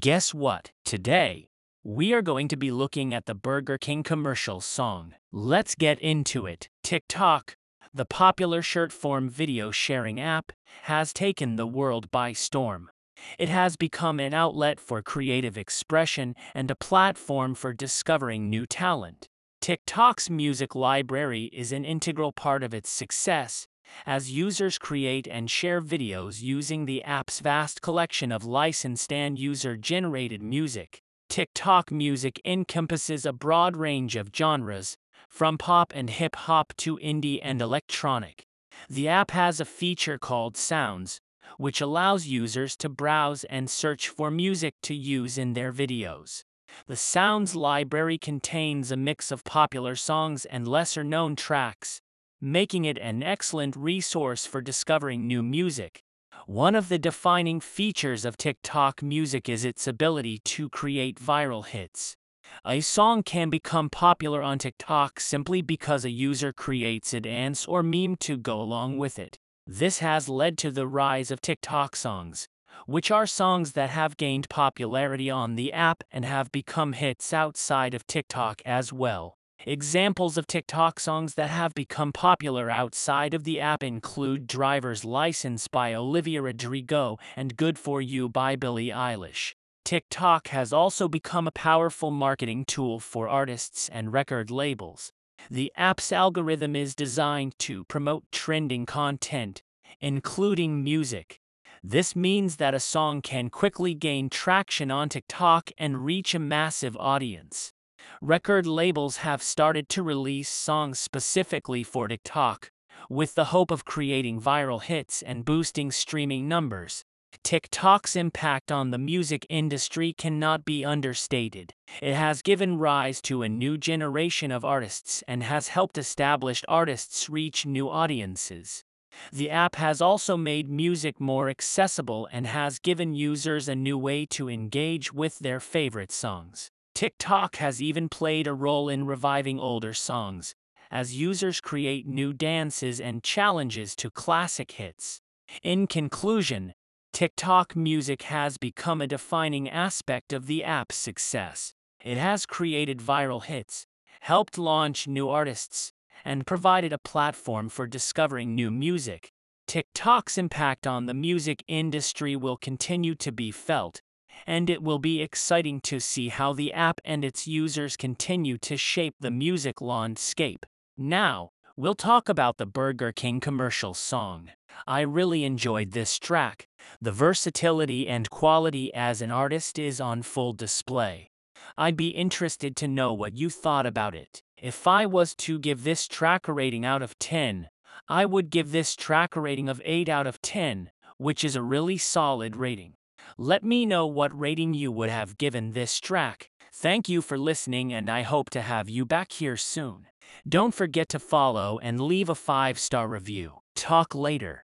Guess what? Today, we are going to be looking at the Burger King commercial song. Let's get into it. TikTok, the popular short form video sharing app, has taken the world by storm. It has become an outlet for creative expression and a platform for discovering new talent. TikTok's music library is an integral part of its success, as users create and share videos using the app's vast collection of licensed and user generated music. TikTok music encompasses a broad range of genres, from pop and hip hop to indie and electronic. The app has a feature called Sounds, which allows users to browse and search for music to use in their videos. The Sounds library contains a mix of popular songs and lesser known tracks, making it an excellent resource for discovering new music. One of the defining features of TikTok music is its ability to create viral hits. A song can become popular on TikTok simply because a user creates a dance or meme to go along with it. This has led to the rise of TikTok songs, which are songs that have gained popularity on the app and have become hits outside of TikTok as well. Examples of TikTok songs that have become popular outside of the app include Driver's License by Olivia Rodrigo and Good For You by Billie Eilish. TikTok has also become a powerful marketing tool for artists and record labels. The app's algorithm is designed to promote trending content, including music. This means that a song can quickly gain traction on TikTok and reach a massive audience record labels have started to release songs specifically for TikTok, with the hope of creating viral hits and boosting streaming numbers. TikTok's impact on the music industry cannot be understated. It has given rise to a new generation of artists and has helped established artists reach new audiences. The app has also made music more accessible and has given users a new way to engage with their favorite songs. TikTok has even played a role in reviving older songs, as users create new dances and challenges to classic hits. In conclusion, TikTok music has become a defining aspect of the app's success. It has created viral hits, helped launch new artists, and provided a platform for discovering new music. TikTok's impact on the music industry will continue to be felt, and it will be exciting to see how the app and its users continue to shape the music landscape. Now, we'll talk about the Burger King commercial song. I really enjoyed this track. The versatility and quality as an artist is on full display. I'd be interested to know what you thought about it. If I was to give this track a rating out of 10, I would give this track a rating of 8 out of 10, which is a really solid rating. Let me know what rating you would have given this track. Thank you for listening and I hope to have you back here soon. Don't forget to follow and leave a 5-star review. Talk later.